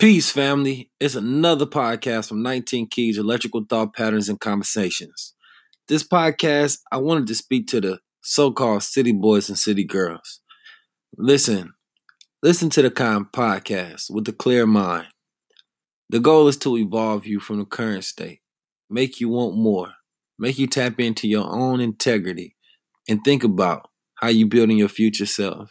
Peace, family. It's another podcast from 19 Keys Electrical Thought Patterns and Conversations. This podcast, I wanted to speak to the so called city boys and city girls. Listen, listen to the kind podcast with a clear mind. The goal is to evolve you from the current state, make you want more, make you tap into your own integrity, and think about how you're building your future self.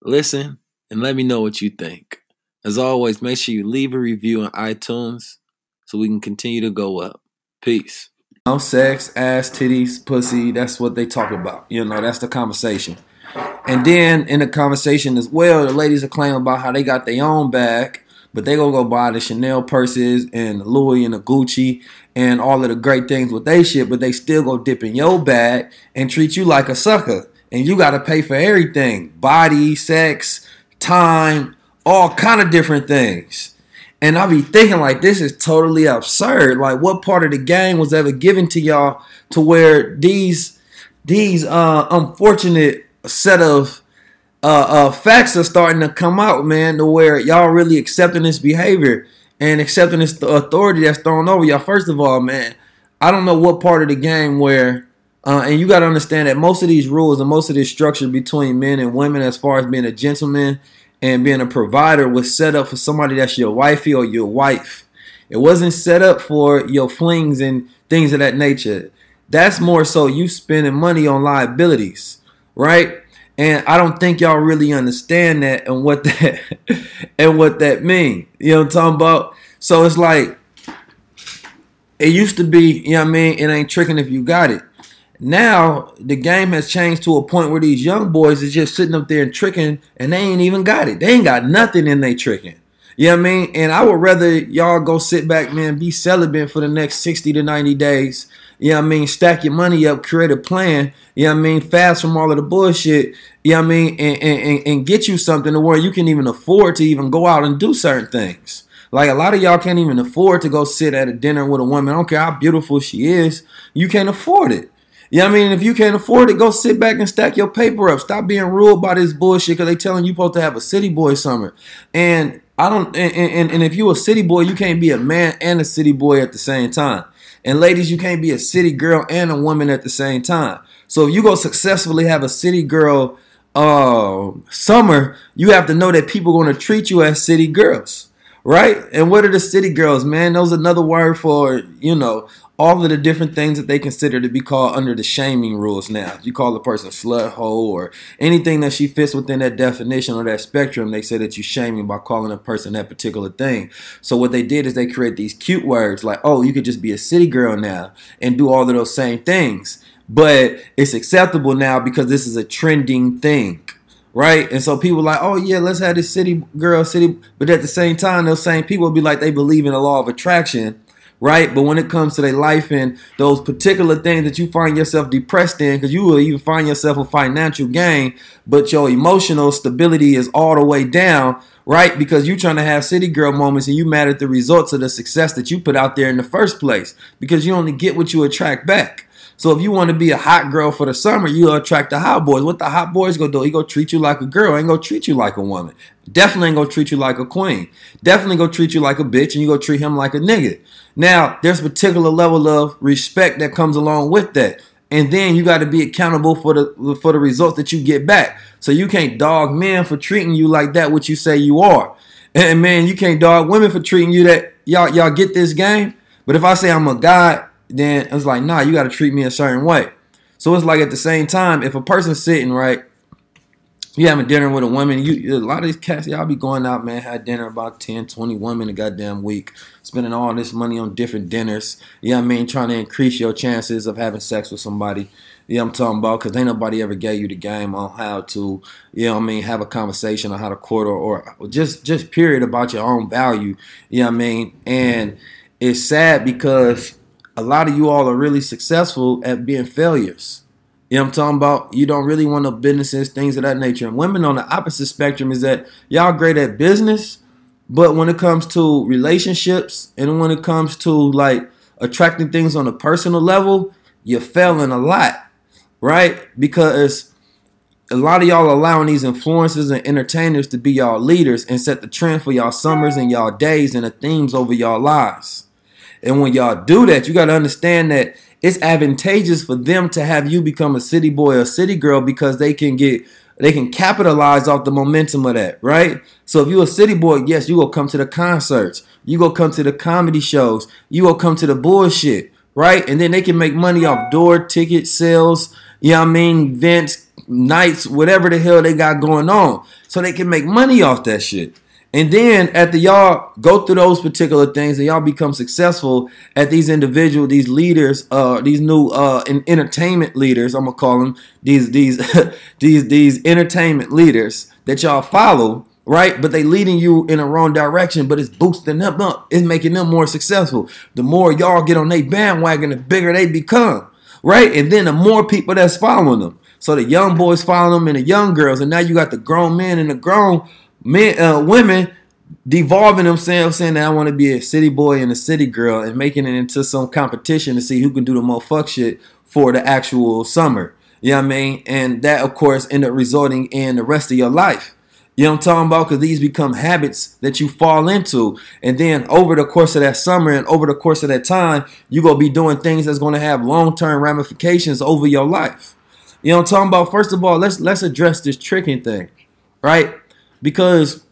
Listen and let me know what you think. As always, make sure you leave a review on iTunes so we can continue to go up. Peace. No sex, ass, titties, pussy. That's what they talk about. You know, that's the conversation. And then in the conversation as well, the ladies are claiming about how they got their own bag, but they gonna go buy the Chanel purses and the Louis and the Gucci and all of the great things with they shit, but they still go dip in your bag and treat you like a sucker. And you gotta pay for everything. Body, sex, time, all kind of different things. And I be thinking like this is totally absurd. Like what part of the game was ever given to y'all to where these these uh unfortunate set of uh, uh facts are starting to come out, man, to where y'all really accepting this behavior and accepting this authority that's thrown over y'all. First of all, man, I don't know what part of the game where uh, and you got to understand that most of these rules and most of this structure between men and women, as far as being a gentleman and being a provider was set up for somebody that's your wifey or your wife. It wasn't set up for your flings and things of that nature. That's more so you spending money on liabilities, right? And I don't think y'all really understand that and what that and what that mean. You know what I'm talking about? So it's like it used to be, you know what I mean? It ain't tricking if you got it. Now the game has changed to a point where these young boys is just sitting up there and tricking, and they ain't even got it. They ain't got nothing in they tricking. You know what I mean? And I would rather y'all go sit back, man, be celibate for the next 60 to 90 days. You know what I mean? Stack your money up, create a plan. You know what I mean? Fast from all of the bullshit. You know what I mean? And, and, and get you something to where you can even afford to even go out and do certain things. Like a lot of y'all can't even afford to go sit at a dinner with a woman. I don't care how beautiful she is. You can't afford it. You know I mean? If you can't afford it, go sit back and stack your paper up. Stop being ruled by this bullshit because they telling you supposed to have a city boy summer. And I don't and, and, and if you a city boy, you can't be a man and a city boy at the same time. And ladies, you can't be a city girl and a woman at the same time. So if you go successfully have a city girl uh, summer, you have to know that people are going to treat you as city girls right? And what are the city girls, man? Those another word for, you know, all of the different things that they consider to be called under the shaming rules now. If you call a person slut, hoe, or anything that she fits within that definition or that spectrum, they say that you're shaming by calling a person that particular thing. So what they did is they create these cute words like, oh, you could just be a city girl now and do all of those same things. But it's acceptable now because this is a trending thing right? And so people like, oh yeah, let's have this city girl city, but at the same time, those same people be like they believe in the law of attraction, right? But when it comes to their life and those particular things that you find yourself depressed in, because you will even find yourself a financial gain, but your emotional stability is all the way down, right? Because you're trying to have city girl moments and you mad at the results of the success that you put out there in the first place because you only get what you attract back. So if you want to be a hot girl for the summer, you attract the hot boys. What the hot boys gonna do? He gonna treat you like a girl. Ain't gonna treat you like a woman. Definitely ain't gonna treat you like a queen. Definitely gonna treat you like a bitch, and you gonna treat him like a nigga. Now, there's a particular level of respect that comes along with that. And then you got to be accountable for the for the results that you get back. So you can't dog men for treating you like that, what you say you are. And man, you can't dog women for treating you that y'all y'all get this game. But if I say I'm a guy then it's like, nah, you got to treat me a certain way. So it's like at the same time, if a person's sitting right, you having dinner with a woman, you a lot of these cats, y'all be going out, man, had dinner about 10, 20 women a goddamn week, spending all this money on different dinners. You know I mean? Trying to increase your chances of having sex with somebody. Yeah, I'm talking about because ain't nobody ever gave you the game on how to, you know what I mean, have a conversation on how to court or, or just just period about your own value. You know what I mean? And it's sad because a lot of you all are really successful at being failures. You know what I'm talking about? You don't really want no businesses, things of that nature. And women on the opposite spectrum is that y'all great at business, but when it comes to relationships and when it comes to like attracting things on a personal level, you're failing a lot, right? Because a lot of y'all allowing these influencers and entertainers to be y'all leaders and set the trend for y'all summers and y'all days and the themes over y'all lives. And when y'all do that, you got to understand that it's advantageous for them to have you become a city boy or city girl because they can get they can capitalize off the momentum of that, right? So if you're a city boy, yes, you will come to the concerts, you go come to the comedy shows, you will come to the bullshit, right? And then they can make money off door ticket sales, you know what I mean, events, nights, whatever the hell they got going on. So they can make money off that shit. And then after y'all go through those particular things and y'all become successful at these individual, these leaders, uh, these new uh entertainment leaders, I'm gonna call them these these these these entertainment leaders that y'all follow, right? But they leading you in a wrong direction, but it's boosting them up, it's making them more successful. The more y'all get on their bandwagon, the bigger they become, right? And then the more people that's following them. So the young boys follow them and the young girls, and now you got the grown men and the grown men, uh, women devolving themselves saying that I want to be a city boy and a city girl and making it into some competition to see who can do the most fuck shit for the actual summer. You know what I mean? And that, of course, end up resulting in the rest of your life. You know what I'm talking about? Because these become habits that you fall into. And then over the course of that summer and over the course of that time, you're going to be doing things that's going to have long term ramifications over your life. You know what I'm talking about? First of all, let's let's address this tricking thing, right? Because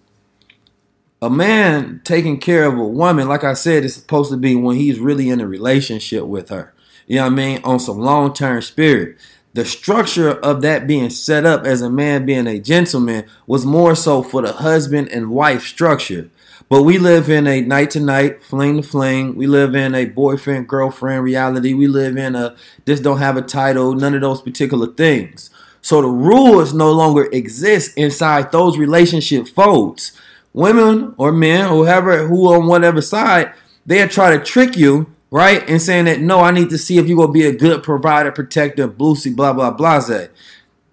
a man taking care of a woman, like I said, is supposed to be when he's really in a relationship with her. You know what I mean? On some long term spirit. The structure of that being set up as a man being a gentleman was more so for the husband and wife structure. But we live in a night to night, fling to fling. We live in a boyfriend girlfriend reality. We live in a this don't have a title, none of those particular things. So the rules no longer exist inside those relationship folds. Women or men, whoever who on whatever side, they'll try to trick you, right? And saying that no, I need to see if you're gonna be a good provider, protector, bluesy, blah blah blah.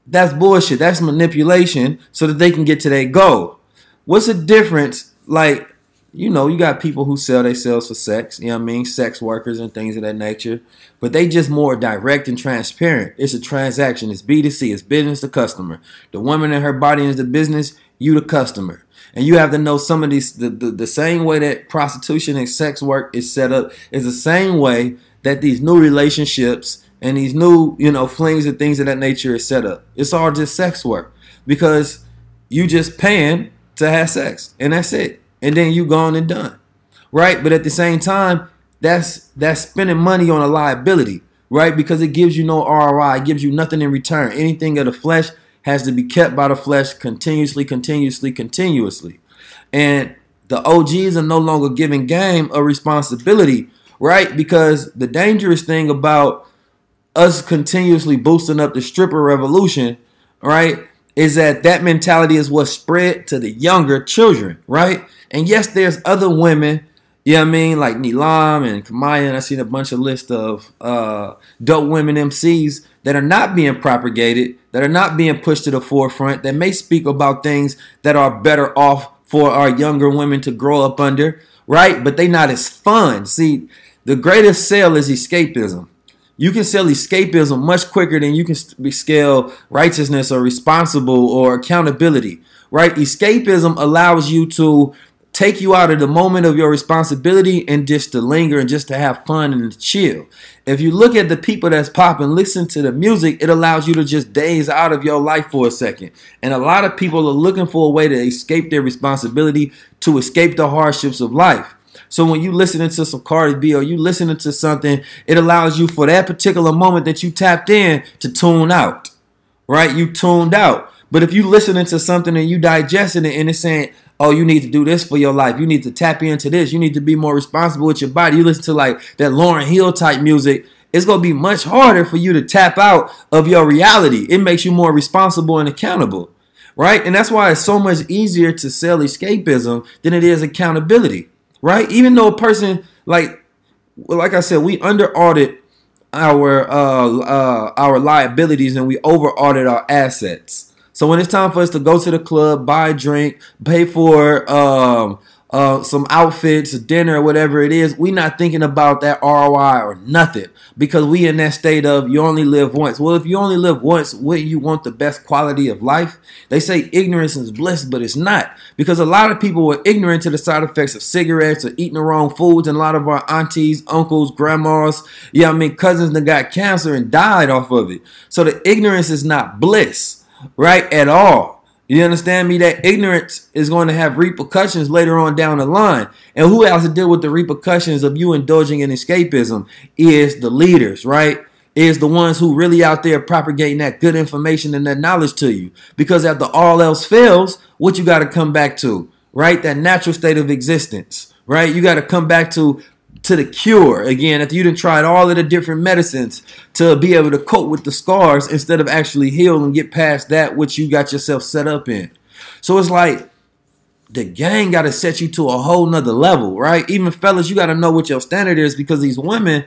That's bullshit. That's manipulation so that they can get to their goal. What's the difference? Like you know, you got people who sell themselves for sex, you know what I mean? Sex workers and things of that nature. But they just more direct and transparent. It's a transaction. It's B2C. It's business to customer. The woman and her body is the business, you the customer. And you have to know some of these the, the, the same way that prostitution and sex work is set up is the same way that these new relationships and these new, you know, flings and things of that nature is set up. It's all just sex work. Because you just paying to have sex. And that's it and then you gone and done, right? But at the same time, that's that's spending money on a liability, right? Because it gives you no ROI, it gives you nothing in return. Anything of the flesh has to be kept by the flesh continuously, continuously, continuously, and the OGs are no longer giving game a responsibility, right? Because the dangerous thing about us continuously boosting up the stripper revolution, right, is that that mentality is what spread to the younger children, right? And yes, there's other women, You know what I mean? Like Nilam and Kamaiyah, and I seen a bunch of list of uh, dope women MCs that are not being propagated, that are not being pushed to the forefront, that may speak about things that are better off for our younger women to grow up under, right? But they not as fun. See, the greatest sale is escapism. You can sell escapism much quicker than you can scale righteousness or responsible or accountability, right? Escapism allows you to take you out of the moment of your responsibility and just to linger and just to have fun and chill. If you look at the people that's popping, listen to the music, it allows you to just daze out of your life for a second. And a lot of people are looking for a way to escape their responsibility, to escape the hardships of life. So when you listening to some Cardi B or you listening to something, it allows you for that particular moment that you tapped in to tune out. Right? You tuned out. But if you listening to something and you digesting it and it's saying, oh, you need to do this for your life. You need to tap into this. You need to be more responsible with your body. You listen to like that Lauryn Hill type music. It's going to be much harder for you to tap out of your reality. It makes you more responsible and accountable, right? And that's why it's so much easier to sell escapism than it is accountability, right? Even though a person like, like I said, we under audit our uh, uh, our liabilities and we over audit our assets so when it's time for us to go to the club, buy a drink, pay for um, uh, some outfits, dinner, whatever it is, we not thinking about that ROI or nothing because we in that state of you only live once. Well, if you only live once, wouldn't you want the best quality of life? They say ignorance is bliss, but it's not because a lot of people were ignorant to the side effects of cigarettes or eating the wrong foods, and a lot of our aunties, uncles, grandmas, yeah, I mean cousins that got cancer and died off of it. So the ignorance is not bliss right, at all. You understand me? That ignorance is going to have repercussions later on down the line. And who has to deal with the repercussions of you indulging in escapism is the leaders, right? Is the ones who really out there propagating that good information and that knowledge to you. Because after all else fails, what you got to come back to, right? That natural state of existence, right? You got to come back to to the cure. Again after you done tried all of the different medicines to be able to cope with the scars instead of actually heal and get past that which you got yourself set up in. So it's like the gang got to set you to a whole nother level right? Even fellas you got to know what your standard is because these women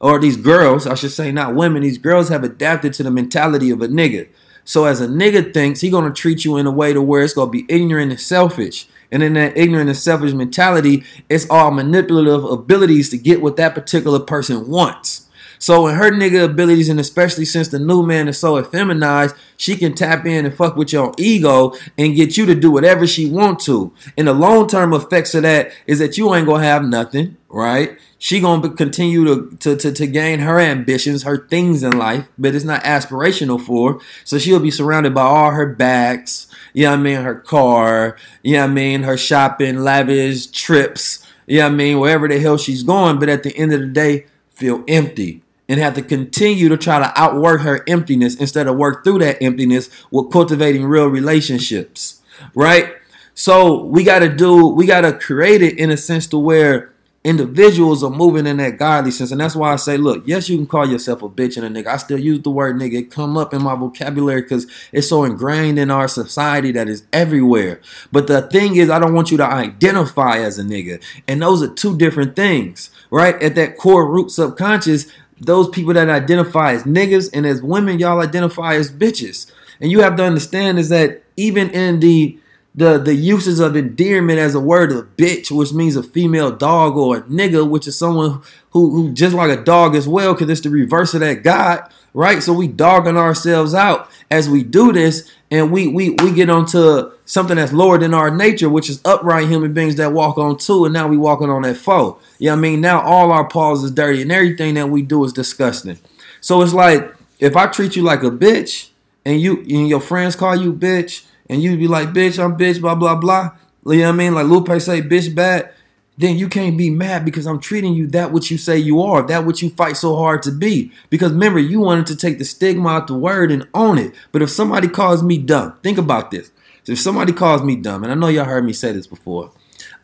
or these girls i should say not women these girls have adapted to the mentality of a nigga. So as a nigga thinks he gonna treat you in a way to where it's gonna be ignorant and selfish and in that ignorant and selfish mentality, it's all manipulative abilities to get what that particular person wants. So in her nigga abilities, and especially since the new man is so effeminized, she can tap in and fuck with your ego and get you to do whatever she want to. And the long term effects of that is that you ain't gonna have nothing, right? She gonna continue to, to, to, to gain her ambitions, her things in life, but it's not aspirational for her. So she'll be surrounded by all her bags, you know what I mean, her car, you know what I mean, her shopping, lavish trips, you know what I mean, wherever the hell she's going, but at the end of the day, feel empty and have to continue to try to outwork her emptiness instead of work through that emptiness with cultivating real relationships, right? So we got to do, we got to create it in a sense to where individuals are moving in that godly sense. And that's why I say, look, yes, you can call yourself a bitch and a nigga. I still use the word nigga. It come up in my vocabulary because it's so ingrained in our society that is everywhere. But the thing is, I don't want you to identify as a nigga. And those are two different things, right? At that core root subconscious, those people that identify as niggas and as women, y'all identify as bitches. And you have to understand is that even in the the the uses of endearment as a word of bitch, which means a female dog, or a nigga, which is someone who who just like a dog as well, because it's the reverse of that God, right? So we dogging ourselves out as we do this, and we we we get onto something that's lower than our nature, which is upright human beings that walk on two, and now we walking on that foe. You know I mean now all our paws is dirty, and everything that we do is disgusting. So it's like if I treat you like a bitch, and you and your friends call you bitch and you be like, bitch, I'm bitch, blah, blah, blah. You know what I mean? Like Lupe say, bitch bad. Then you can't be mad because I'm treating you that what you say you are, that what you fight so hard to be. Because remember, you wanted to take the stigma out the word and own it. But if somebody calls me dumb, think about this. If somebody calls me dumb, and I know y'all heard me say this before,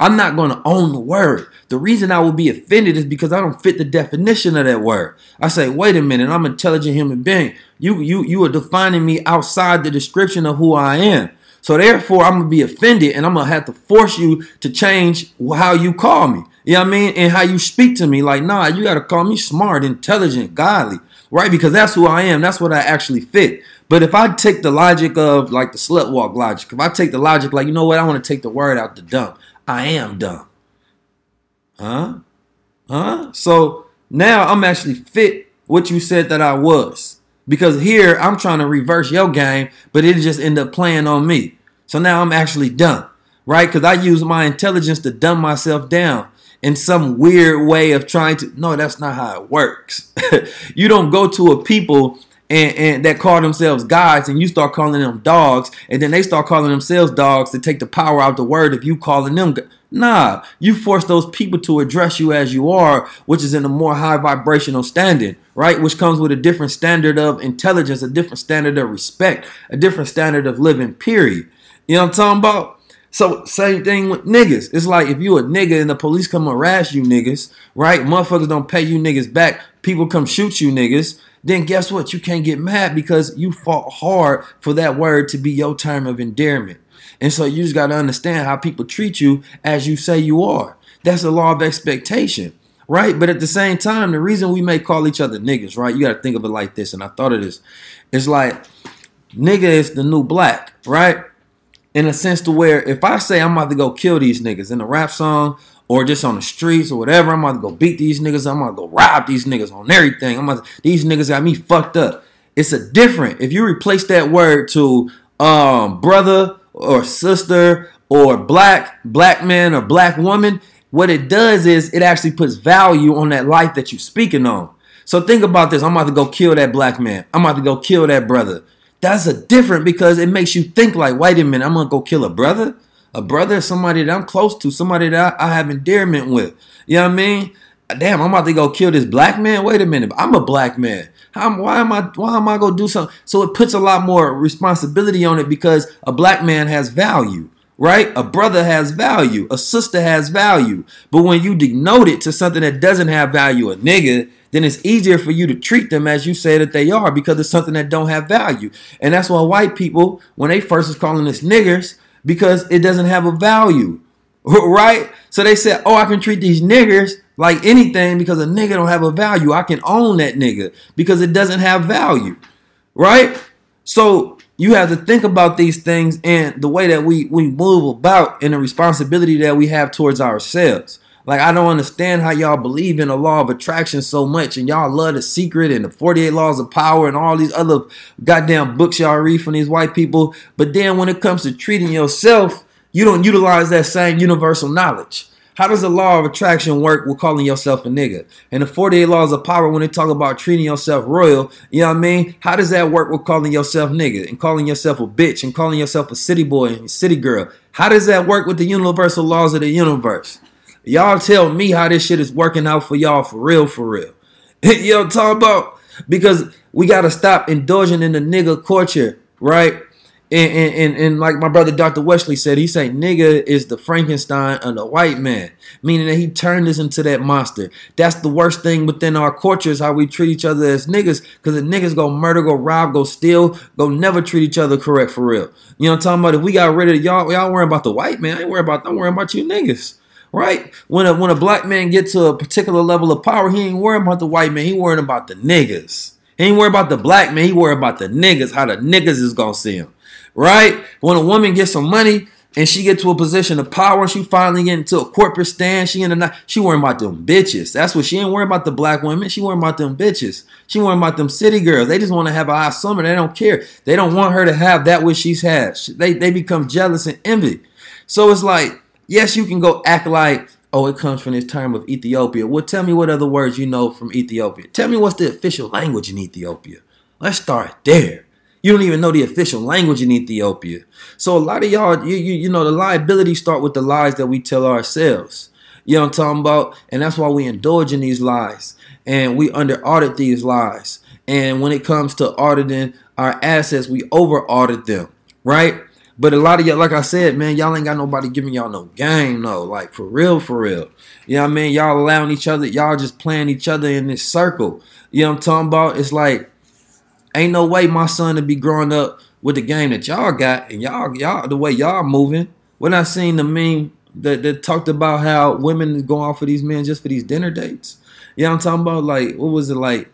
I'm not going to own the word. The reason I will be offended is because I don't fit the definition of that word. I say, wait a minute, I'm an intelligent human being. You you you are defining me outside the description of who I am. So therefore, I'm gonna be offended, and I'm gonna have to force you to change how you call me. You know what I mean? And how you speak to me, like, nah, you gotta call me smart, intelligent, godly, right? Because that's who I am. That's what I actually fit. But if I take the logic of like the slut walk logic, if I take the logic, like, you know what, I want to take the word out the dumb. I am dumb. Huh? Huh? So now I'm actually fit what you said that I was. Because here I'm trying to reverse your game, but it just ended up playing on me. So now I'm actually dumb, right? Because I use my intelligence to dumb myself down in some weird way of trying to. No, that's not how it works. you don't go to a people and, and that call themselves gods and you start calling them dogs and then they start calling themselves dogs to take the power out the word of you calling them nah you force those people to address you as you are which is in a more high vibrational standard right which comes with a different standard of intelligence a different standard of respect a different standard of living period you know what i'm talking about so same thing with niggas. It's like if you a nigga and the police come harass you niggas, right? Motherfuckers don't pay you niggas back. People come shoot you niggas then guess what? You can't get mad because you fought hard for that word to be your term of endearment. And so you just got to understand how people treat you as you say you are. That's the law of expectation, right? But at the same time, the reason we may call each other niggas, right? You got to think of it like this. And I thought of this. It's like nigga is the new black, right? In a sense to where if I say I'm about to go kill these niggas in a rap song or just on the streets or whatever. I'm about to go beat these niggas. I'm about to go rob these niggas on everything. I'm about to, these niggas got me fucked up. It's a different. If you replace that word to um brother or sister or black black man or black woman, what it does is it actually puts value on that life that you're speaking on. So think about this. I'm about to go kill that black man. I'm about to go kill that brother. That's a different because it makes you think like, wait a minute, I'm gonna go kill a brother a brother, somebody that I'm close to, somebody that I, I have endearment with. You know what I mean? Damn, I'm about to go kill this black man. Wait a minute, I'm a black man. How, why am I? Why am I gonna do something? So it puts a lot more responsibility on it because a black man has value, right? A brother has value, a sister has value. But when you denote it to something that doesn't have value, a nigga, then it's easier for you to treat them as you say that they are because it's something that don't have value. And that's why white people, when they first was calling us niggers, because it doesn't have a value. Right? So they said, oh, I can treat these niggers like anything because a nigga don't have a value. I can own that nigga because it doesn't have value. Right? So you have to think about these things and the way that we, we move about and the responsibility that we have towards ourselves. Like I don't understand how y'all believe in the law of attraction so much and y'all love the secret and the 48 laws of power and all these other goddamn books y'all read from these white people. But then when it comes to treating yourself, you don't utilize that same universal knowledge. How does the law of attraction work with calling yourself a nigga? And the 48 laws of power, when they talk about treating yourself royal, you know what I mean? How does that work with calling yourself nigga and calling yourself a bitch and calling yourself a city boy and city girl? How does that work with the universal laws of the universe? Y'all tell me how this shit is working out for y'all for real, for real. you know talking about? Because we gotta stop indulging in the nigga culture, right? And, and, and, and, like my brother Dr. Wesley said, he said nigga is the Frankenstein of the white man, meaning that he turned us into that monster. That's the worst thing within our culture is how we treat each other as niggas, because the niggas go murder, go rob, go steal, go never treat each other correct for real. You know what I'm talking about? If we got rid of y'all, y'all worrying about the white man, I ain't worried about, I'm worrying about you niggas right? When a when a black man gets to a particular level of power, he ain't worrying about the white man. He worrying about the niggas. He ain't worried about the black man. He worried about the niggas. How the niggas is gonna see him, right? When a woman gets some money and she get to a position of power, she finally get into a corporate stand. She in the. She worrying about them bitches. That's what she ain't worrying about the black women. She worrying about them bitches. She worrying about them city girls. They just want to have a high summer. They don't care. They don't want her to have that which she's had. They they become jealous and envy. So it's like Yes, you can go act like, oh, it comes from this term of Ethiopia. Well, tell me what other words you know from Ethiopia. Tell me what's the official language in Ethiopia. Let's start there. You don't even know the official language in Ethiopia. So a lot of y'all, you, you, you know, the liabilities start with the lies that we tell ourselves. You know what I'm talking about? And that's why we indulge in these lies. And we under audit these lies. And when it comes to auditing our assets, we over audit them, right? But a lot of y'all, like I said, man, y'all ain't got nobody giving y'all no game, no. Like for real, for real. You know what I mean? Y'all allowing each other, y'all just playing each other in this circle. You know what I'm talking about? It's like, ain't no way my son to be growing up with the game that y'all got and y'all, y'all, the way y'all moving. When I seen the meme that, that talked about how women go off for these men just for these dinner dates. You know what I'm talking about? Like, what was it like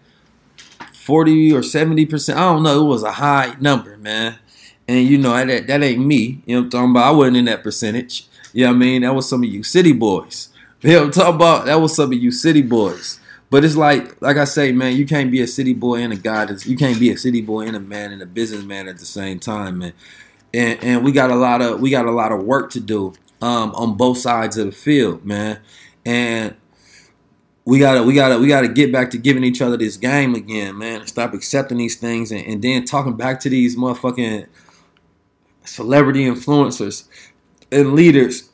40 or 70%? I don't know. It was a high number, man. And you know, that, that ain't me. You know what I'm talking about? I wasn't in that percentage. You know what I mean? That was some of you city boys. You know what I'm talking about? That was some of you city boys. But it's like, like I say, man, you can't be a city boy and a god. You can't be a city boy and a man and a businessman at the same time, man. And and we got a lot of we got a lot of work to do um, on both sides of the field, man. And we gotta we gotta we gotta get back to giving each other this game again, man. Stop accepting these things and, and then talking back to these motherfucking celebrity influencers and leaders,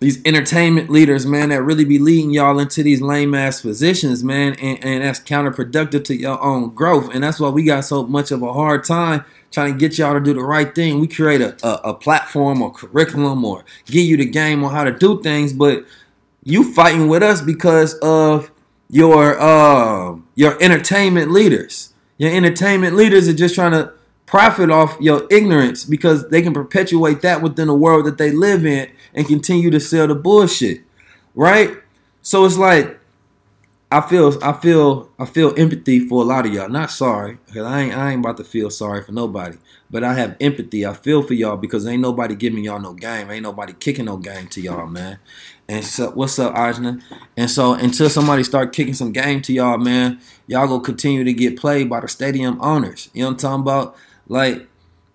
these entertainment leaders, man, that really be leading y'all into these lame ass positions, man, and, and that's counterproductive to your own growth. And that's why we got so much of a hard time trying to get y'all to do the right thing. We create a, a, a platform or curriculum or give you the game on how to do things, but you fighting with us because of your uh, your entertainment leaders. Your entertainment leaders are just trying to profit off your ignorance because they can perpetuate that within the world that they live in and continue to sell the bullshit. Right? So it's like I feel I feel I feel empathy for a lot of y'all. Not sorry, because I ain't I ain't about to feel sorry for nobody. But I have empathy. I feel for y'all because ain't nobody giving y'all no game. Ain't nobody kicking no game to y'all, man. And so what's up, Ajna? And so until somebody start kicking some game to y'all, man, y'all gonna continue to get played by the stadium owners. You know what I'm talking about? Like,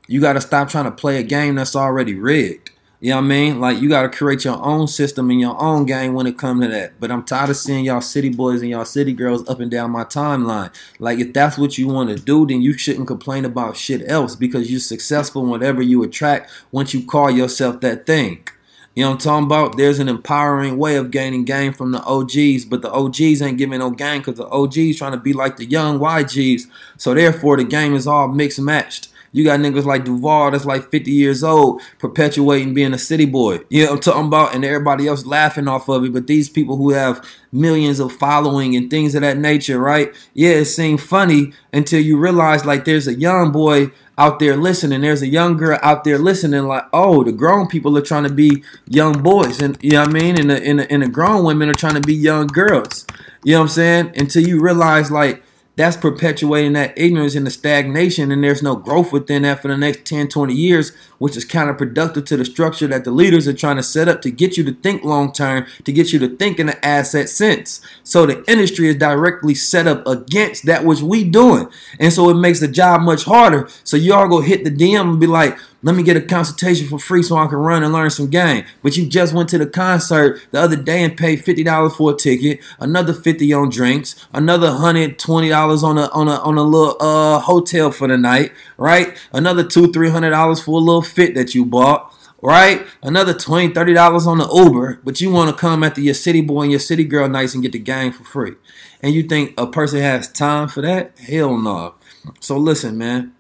you gotta stop trying to play a game that's already rigged. You know what I mean? Like you gotta create your own system and your own game when it comes to that. But I'm tired of seeing y'all city boys and y'all city girls up and down my timeline. Like if that's what you want to do, then you shouldn't complain about shit else because you're successful whatever you attract once you call yourself that thing. You know what I'm talking about? There's an empowering way of gaining game from the OGs, but the OGs ain't giving no game because the OGs trying to be like the young YGs. So therefore, the game is all mixed matched. You got niggas like Duval that's like 50 years old, perpetuating being a city boy. You know what I'm talking about? And everybody else laughing off of it. But these people who have millions of following and things of that nature, right? Yeah, it seems funny until you realize like there's a young boy out there listening. There's a young girl out there listening, like, oh, the grown people are trying to be young boys. And you know what I mean? And the, and the, and the grown women are trying to be young girls. You know what I'm saying? Until you realize like that's perpetuating that ignorance and the stagnation and there's no growth within that for the next 10 20 years which is counterproductive to the structure that the leaders are trying to set up to get you to think long term to get you to think in the asset sense. So the industry is directly set up against that which we doing. And so it makes the job much harder. So y'all go hit the dm and be like let me get a consultation for free so I can run and learn some game. But you just went to the concert the other day and paid fifty dollars for a ticket, another fifty on drinks, another hundred twenty dollars on a on a on a little uh hotel for the night, right? Another two three hundred dollars for a little fit that you bought. Right, another 20 30 dollars on the Uber, but you want to come after your city boy and your city girl nights and get the game for free, and you think a person has time for that? Hell no. So listen, man,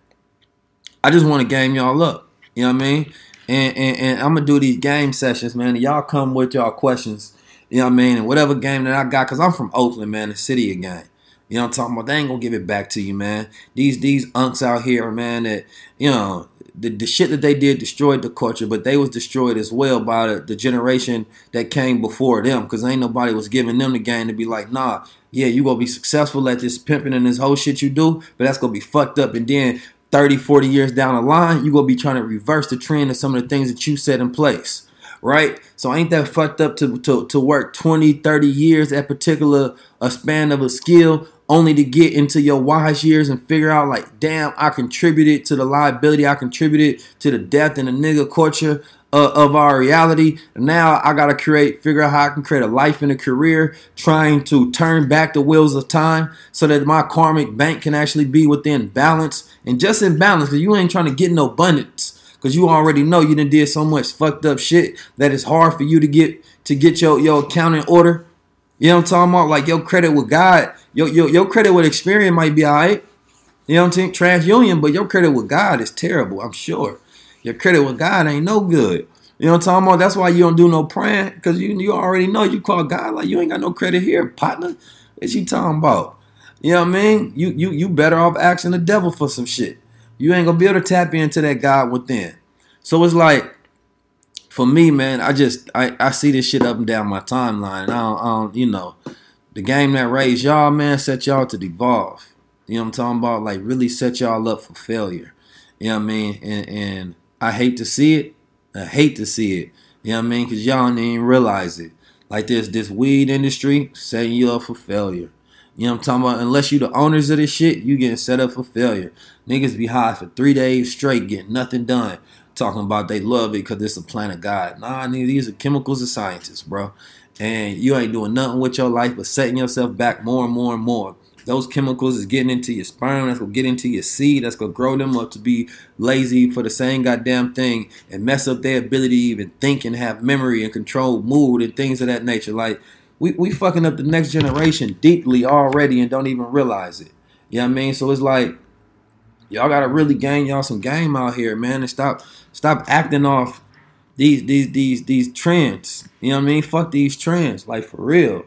I just want to game y'all up. You know what I mean? And, and, and I'm gonna do these game sessions, man. y'all come with y'all questions. You know what I mean? And whatever game that I got, cause I'm from Oakland, man, the city again. You know what I'm talking about? They ain't gonna give it back to you, man. These these unks out here, man, that you know, the, the shit that they did destroyed the culture, but they was destroyed as well by the, the generation that came before them. Cause ain't nobody was giving them the game to be like, nah, yeah, you gonna be successful at this pimping and this whole shit you do, but that's gonna be fucked up. And then 30, 40 years down the line, you're going to be trying to reverse the trend of some of the things that you set in place. Right? So ain't that fucked up to, to, to work 20, 30 years at particular a span of a skill only to get into your wise years and figure out like, damn, I contributed to the liability, I contributed to the death in the nigga culture uh, of our reality. Now I gotta create, figure out how I can create a life and a career, trying to turn back the wheels of time so that my karmic bank can actually be within balance and just in balance. Cause you ain't trying to get no abundance, cause you already know you done did so much fucked up shit that it's hard for you to get to get your your account in order. You know what I'm talking about? Like your credit with God, your your, your credit with Experian might be alright. You know what I'm saying? TransUnion, but your credit with God is terrible. I'm sure. Your credit with God ain't no good. You know what I'm talking about? That's why you don't do no praying, because you you already know you call God like you ain't got no credit here, partner. What you talking about? You know what I mean? You you you better off asking the devil for some shit. You ain't gonna be able to tap into that God within. So it's like for me, man, I just I, I see this shit up and down my timeline. I don't, I don't, you know, the game that raised y'all, man, set y'all to devolve. You know what I'm talking about? Like really set y'all up for failure. You know what I mean? And and I hate to see it. I hate to see it. You know what I mean? Cause y'all didn't realize it. Like this this weed industry setting you up for failure. You know what I'm talking about? Unless you the owners of this shit, you getting set up for failure. Niggas be high for three days straight, getting nothing done. Talking about they love it because it's a plan of God. Nah, nigga, these are chemicals and scientists, bro. And you ain't doing nothing with your life but setting yourself back more and more and more. Those chemicals is getting into your sperm. That's gonna get into your seed. That's gonna grow them up to be lazy for the same goddamn thing and mess up their ability to even think and have memory and control mood and things of that nature. Like we, we fucking up the next generation deeply already and don't even realize it. You know what I mean? So it's like y'all gotta really gain y'all some game out here, man, and stop stop acting off these these these these trends. You know what I mean? Fuck these trends, like for real.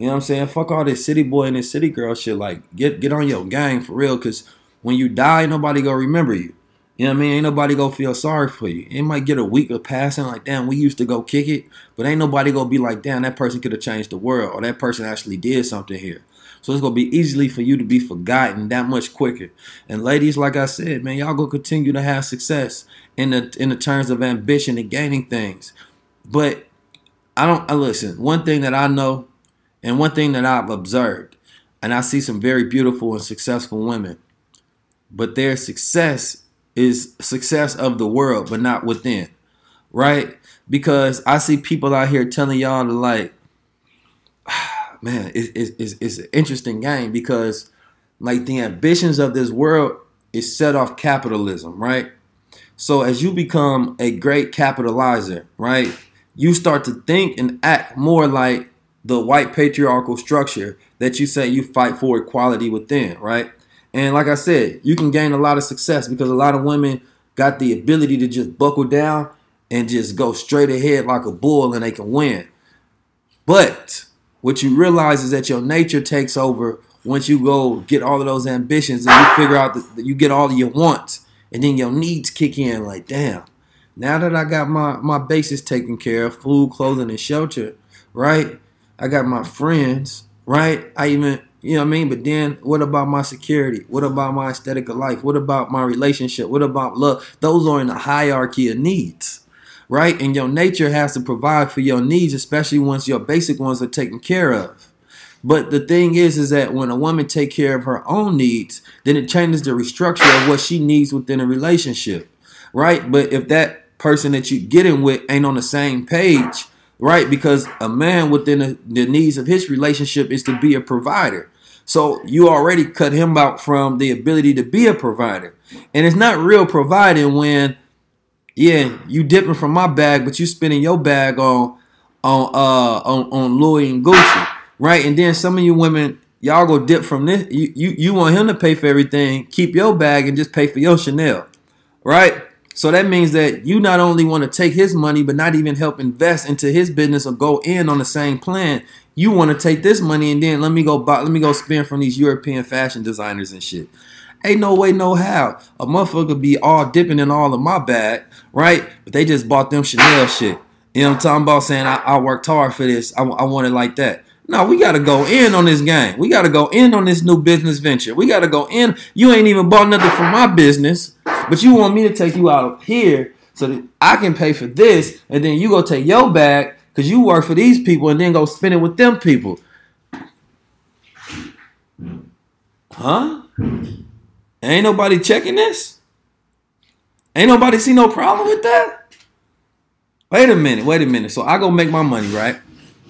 You know what I'm saying? Fuck all this city boy and this city girl shit. Like get get on your gang for real, cause when you die, nobody gonna remember you. You know what I mean? Ain't nobody gonna feel sorry for you. It might get a week of passing, like, damn, we used to go kick it, but ain't nobody gonna be like, damn, that person could have changed the world, or that person actually did something here. So it's gonna be easily for you to be forgotten that much quicker. And ladies, like I said, man, y'all gonna continue to have success in the in the terms of ambition and gaining things. But I don't I listen, one thing that I know and one thing that I've observed, and I see some very beautiful and successful women, but their success is success of the world, but not within, right? Because I see people out here telling y'all to like, man, it's, it's, it's an interesting game because like the ambitions of this world is set off capitalism, right? So as you become a great capitalizer, right, you start to think and act more like the white patriarchal structure that you say you fight for equality within, right? And like I said, you can gain a lot of success because a lot of women got the ability to just buckle down and just go straight ahead like a bull and they can win. But what you realize is that your nature takes over once you go get all of those ambitions and you figure out that you get all of your wants and then your needs kick in like, damn, now that I got my, my bases taken care of, food, clothing, and shelter, right? I got my friends, right? I even you know what I mean? But then what about my security? What about my aesthetic of life? What about my relationship? What about love? Those are in the hierarchy of needs, right? And your nature has to provide for your needs, especially once your basic ones are taken care of. But the thing is, is that when a woman take care of her own needs, then it changes the restructure of what she needs within a relationship, right? But if that person that you're getting with ain't on the same page, right? Because a man within the, the, needs of his relationship is to be a provider. So you already cut him out from the ability to be a provider. And it's not real providing when, yeah, you dipping from my bag, but you spending your bag on on uh on, on Louis and Gucci, right? And then some of you women, y'all go dip from this. You, you you want him to pay for everything, keep your bag and just pay for your Chanel, right? So that means that you not only want to take his money, but not even help invest into his business or go in on the same plan. You want to take this money and then let me go buy, let me go spend from these European fashion designers and shit. Ain't no way, no how. A motherfucker be all dipping in all of my bag, right? But they just bought them Chanel shit. You know what I'm talking about? Saying I, I worked hard for this. I, I want it like that. No, we got to go in on this game. We got to go in on this new business venture. We got to go in. You ain't even bought nothing for my business, but you want me to take you out of here so that I can pay for this, and then you go take your bag because you work for these people and then go spend it with them people. Huh? Ain't nobody checking this? Ain't nobody see no problem with that? Wait a minute, wait a minute. So I go make my money, right?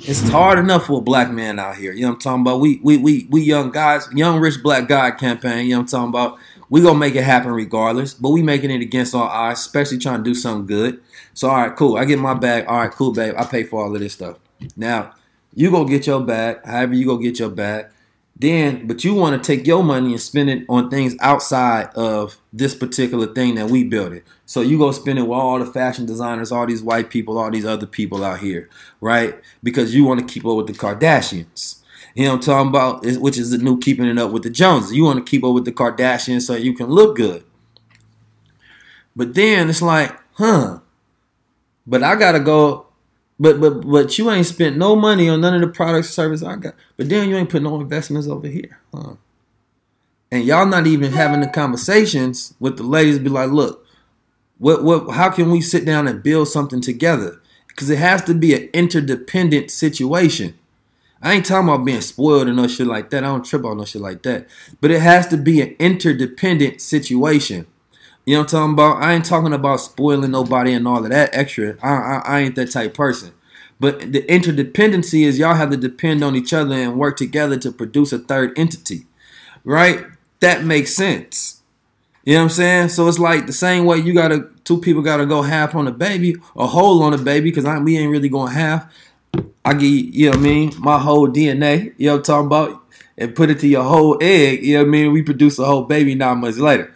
It's hard enough for a black man out here. You know what I'm talking about? We we we we young guys, young rich black guy campaign. You know what I'm talking about? We gonna make it happen regardless, but we making it against all odds, especially trying to do something good. So all right, cool. I get my bag. All right, cool, babe. I pay for all of this stuff. Now you go get your bag. However you go get your bag. Then, but you want to take your money and spend it on things outside of this particular thing that we built it. So you go spend it with all the fashion designers, all these white people, all these other people out here, right? Because you want to keep up with the Kardashians. You know what I'm talking about? Which is the new keeping it up with the Joneses. You want to keep up with the Kardashians so you can look good. But then it's like, huh? But I gotta go. But but but you ain't spent no money on none of the products or service I got. But then you ain't put no investments over here, huh? And y'all not even having the conversations with the ladies. Be like, look, what what? How can we sit down and build something together? Because it has to be an interdependent situation. I ain't talking about being spoiled or no shit like that. I don't trip on no shit like that. But it has to be an interdependent situation. You know what I'm talking about? I ain't talking about spoiling nobody and all of that extra. I, I, I ain't that type person. But the interdependency is y'all have to depend on each other and work together to produce a third entity. Right? That makes sense. You know what I'm saying? So it's like the same way you gotta two people gotta go half on a baby a whole on a baby because I we ain't really going half. I give you know what I mean, my whole DNA, you know what I'm talking about, and put it to your whole egg, you know what I mean? We produce a whole baby nine months later.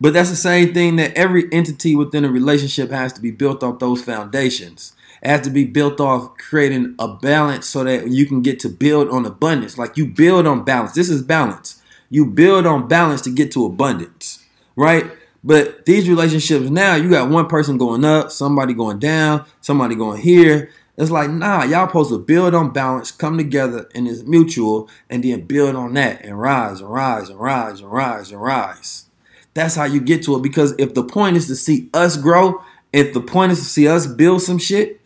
But that's the same thing that every entity within a relationship has to be built off those foundations. It has to be built off creating a balance so that you can get to build on abundance. Like you build on balance. This is balance. You build on balance to get to abundance, right? But these relationships now, you got one person going up, somebody going down, somebody going here. It's like, nah, y'all supposed to build on balance, come together, and it's mutual, and then build on that and rise and rise and rise and rise and rise. That's how you get to it. Because if the point is to see us grow, if the point is to see us build some shit,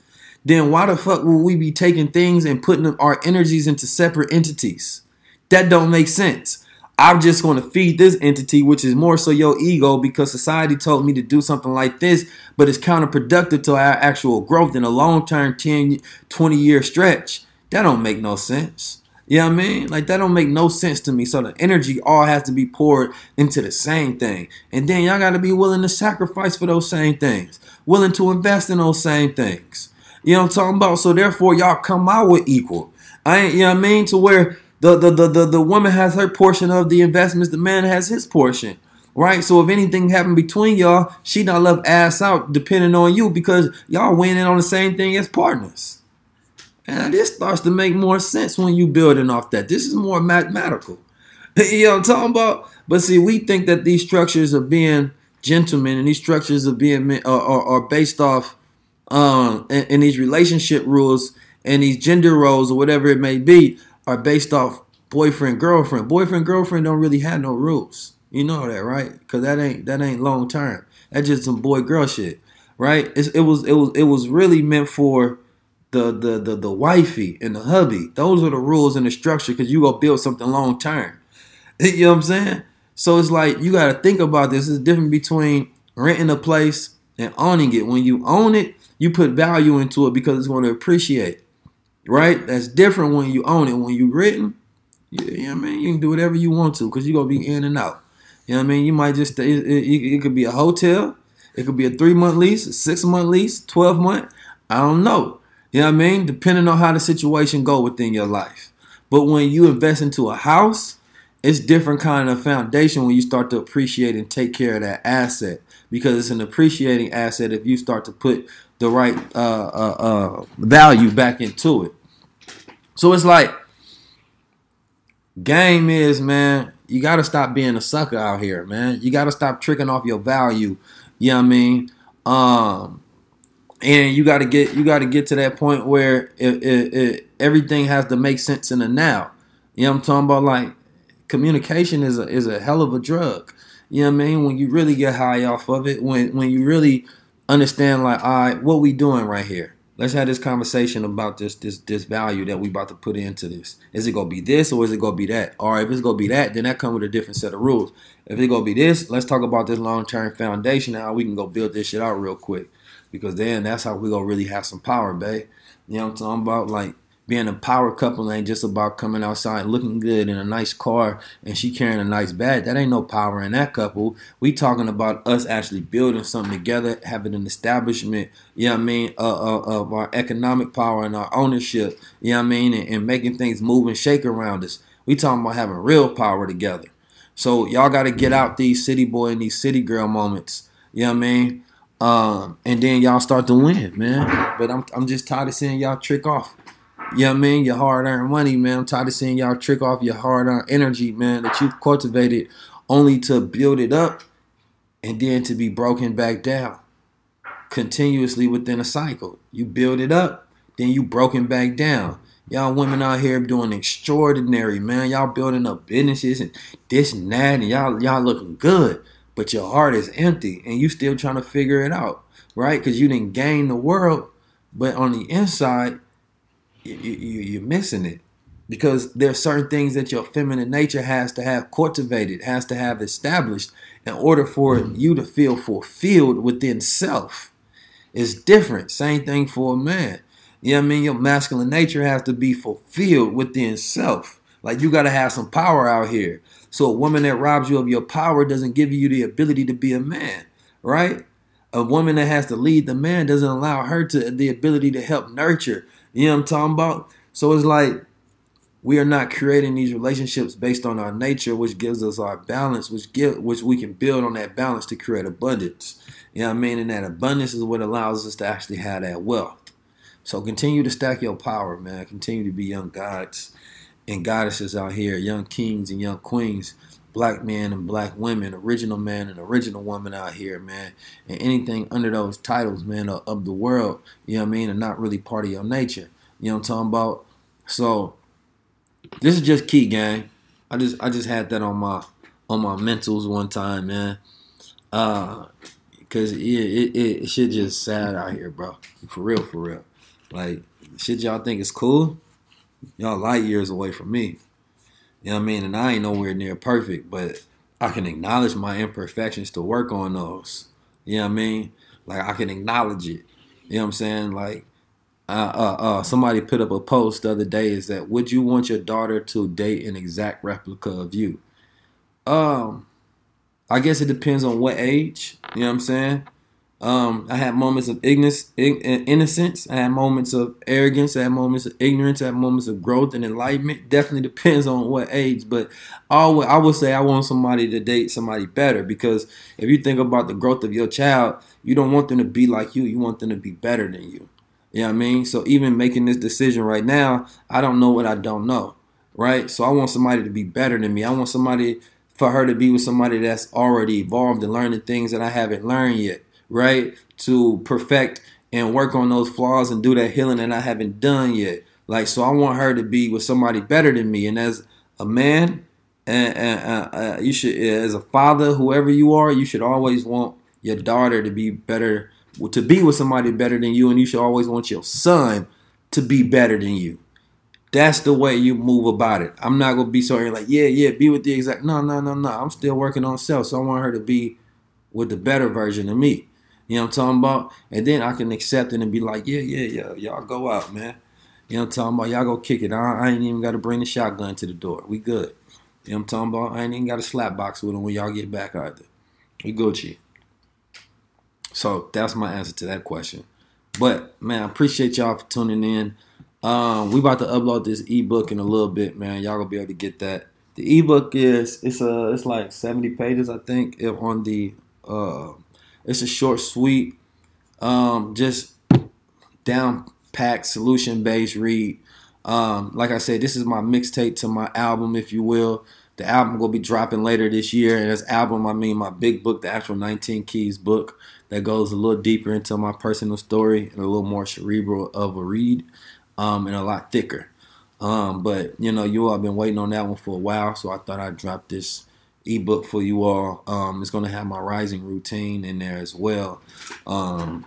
then why the fuck will we be taking things and putting our energies into separate entities? That don't make sense. I'm just going to feed this entity, which is more so your ego, because society told me to do something like this, but it's counterproductive to our actual growth in a long term 10, 20 year stretch. That don't make no sense. You know what I mean? Like that don't make no sense to me. So the energy all has to be poured into the same thing. And then y'all gotta be willing to sacrifice for those same things. Willing to invest in those same things. You know what I'm talking about? So therefore y'all come out with equal. I ain't you know what I mean? To where the, the, the, the, the woman has her portion of the investments, the man has his portion. Right? So if anything happened between y'all, she not left ass out depending on you because y'all winning on the same thing as partners. And this starts to make more sense when you building off that. This is more mathematical. you know what I'm talking about? But see, we think that these structures are being gentlemen and these structures are being are, are, are based off um and, and these relationship rules and these gender roles or whatever it may be are based off boyfriend girlfriend. Boyfriend girlfriend don't really have no rules. You know that, right? Cause that ain't that ain't long term. That's just some boy girl shit, right? It's, it was it was it was really meant for the the the the wifey and the hubby. Those are the rules and the structure because you go build something long term. You know what I'm saying? So it's like you got to think about this. It's different between renting a place and owning it. When you own it, you put value into it because it's going to appreciate right? That's different when you own it. When you written, you, you know what I mean? You can do whatever you want to because you're going to be in and out. You know what I mean? You might just, stay, it, it, it could be a hotel. It could be a three month lease, six month lease, 12 month. I don't know. You know what I mean? Depending on how the situation go within your life. But when you invest into a house, it's different kind of foundation when you start to appreciate and take care of that asset because it's an appreciating asset if you start to put the right uh, uh, uh, value back into it. So it's like game is, man, you gotta stop being a sucker out here, man. You gotta stop tricking off your value. You know what I mean? Um, and you gotta get you gotta get to that point where it, it, it, everything has to make sense in the now. You know what I'm talking about? Like communication is a is a hell of a drug. You know what I mean? When you really get high off of it, when when you really understand like, all right, what we doing right here? let's have this conversation about this this this value that we about to put into this. Is it gonna be this or is it gonna be that? Or if it's gonna be that, then that come with a different set of rules. If it's gonna be this, let's talk about this long term foundation and how we can go build this shit out real quick. Because then that's how we gonna really have some power, babe. You know what I'm talking about? Like being a power couple ain't just about coming outside looking good in a nice car and she carrying a nice bag. That ain't no power in that couple. We talking about us actually building something together, having an establishment, you know what I mean, uh, uh, of our economic power and our ownership, you know what I mean, and, and making things move and shake around us. We talking about having real power together. So y'all got to get out these city boy and these city girl moments, you know what I mean? Um, and then y'all start to win, man. But I'm, I'm just tired of seeing y'all trick off. You know what I mean? Your hard earned money, man. I'm tired of seeing y'all trick off your hard earned energy, man, that you've cultivated only to build it up and then to be broken back down. continuously within a cycle. You build it up, then you broken back down. Y'all women out here doing extraordinary, man. Y'all building up businesses and this and that, and y'all y'all looking good, but your heart is empty, and you still trying to figure it out, right? Because you didn't gain the world, but on the inside, you, you, you're missing it because there are certain things that your feminine nature has to have cultivated, has to have established in order for you to feel fulfilled within self. It's different. Same thing for a man. You know what I mean? Your masculine nature has to be fulfilled within self. Like you got to have some power out here. So a woman that robs you of your power doesn't give you the ability to be a man, right? A woman that has to lead the man doesn't allow her to the ability to help nurture. You know what I'm talking about? So it's like we are not creating these relationships based on our nature, which gives us our balance, which give which we can build on that balance to create abundance. You know what I mean? And that abundance is what allows us to actually have that wealth. So continue to stack your power, man. Continue to be young gods and goddesses out here, young kings and young queens, black men and black women, original man and original woman out here, man. And anything under those titles, man, of the world, you know what I mean, are not really part of your nature. You know what I'm talking about? So this is just key, gang. I just I just had that on my on my mentals one time, man. Uh, cause it, it, it shit just sad out here, bro. For real, for real. Like shit y'all think is cool, y'all light years away from me. You know what I mean? And I ain't nowhere near perfect, but I can acknowledge my imperfections to work on those. You know what I mean? Like I can acknowledge it. You know what I'm saying? Like uh, uh, uh, somebody put up a post the other day is that would you want your daughter to date an exact replica of you? Um, I guess it depends on what age. You know what I'm saying? Um, I had moments of ignorance, innocence. I had moments of arrogance. I had moments of ignorance. I had moments of growth and enlightenment. Definitely depends on what age, but would, I would say I want somebody to date somebody better because if you think about the growth of your child, you don't want them to be like you. You want them to be better than you. You know what I mean? So even making this decision right now, I don't know what I don't know. Right? So I want somebody to be better than me. I want somebody for her to be with somebody that's already evolved and learning things that I haven't learned yet right? To perfect and work on those flaws and do that healing that I haven't done yet. Like, so I want her to be with somebody better than me. And as a man, and, and uh, you should, as a father, whoever you are, you should always want your daughter to be better, to be with somebody better than you, and you should always want your son to be better than you. That's the way you move about it. I'm not gonna be sorry like, yeah, yeah, be with the exact. No, no, no, no. I'm still working on self, so I want her to be with the better version of me. You know what I'm talking about? And then I can accept it and be like, yeah, yeah, yeah, y'all go out, man. You know what I'm talking about? Y'all go kick it. I, I ain't even got to bring the shotgun to the door. We good. You know what I'm talking about? I ain't even got a slap box with them when y'all get back either. We Gucci. So that's my answer to that question. But man, I appreciate y'all for tuning in. Um, we about to upload this ebook in a little bit, man. Y'all gonna be able to get that. The ebook is it's a it's like 70 pages, I think, on the uh it's a short, sweet, um, just down packed, solution based read. Um, like I said, this is my mixtape to my album, if you will. The album will be dropping later this year, and as album, I mean my big book, the actual 19 Keys book, that goes a little deeper into my personal story and a little more cerebral of a read, um, and a lot thicker. Um, but you know, you all have been waiting on that one for a while, so I thought I'd drop this ebook for you all. Um, it's going to have my rising routine in there as well. Um,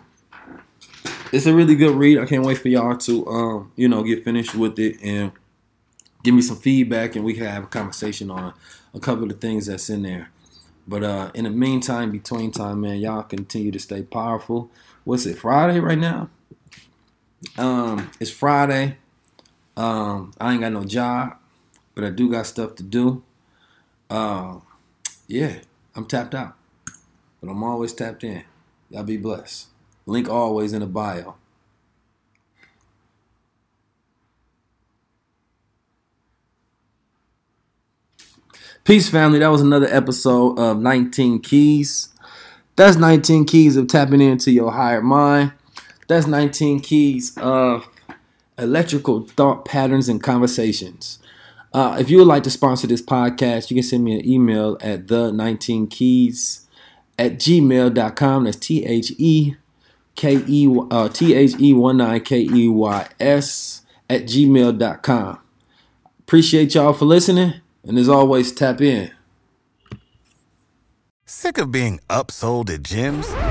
it's a really good read. I can't wait for y'all to, um, you know, get finished with it and give me some feedback, and we can have a conversation on a couple of the things that's in there. But uh, in the meantime, between time, man, y'all continue to stay powerful. What's it? Friday right now. Um, it's Friday. Um, I ain't got no job, but I do got stuff to do. Uh, yeah, I'm tapped out, but I'm always tapped in. Y'all be blessed. Link always in the bio. Peace, family. That was another episode of 19 Keys. That's 19 keys of tapping into your higher mind. That's 19 keys of electrical thought patterns and conversations. Uh, if you would like to sponsor this podcast, you can send me an email at the19keys at gmail.com. That's T H E K E uh, T H E 1 9 K E Y S at gmail.com. Appreciate y'all for listening. And as always, tap in. Sick of being upsold at gyms?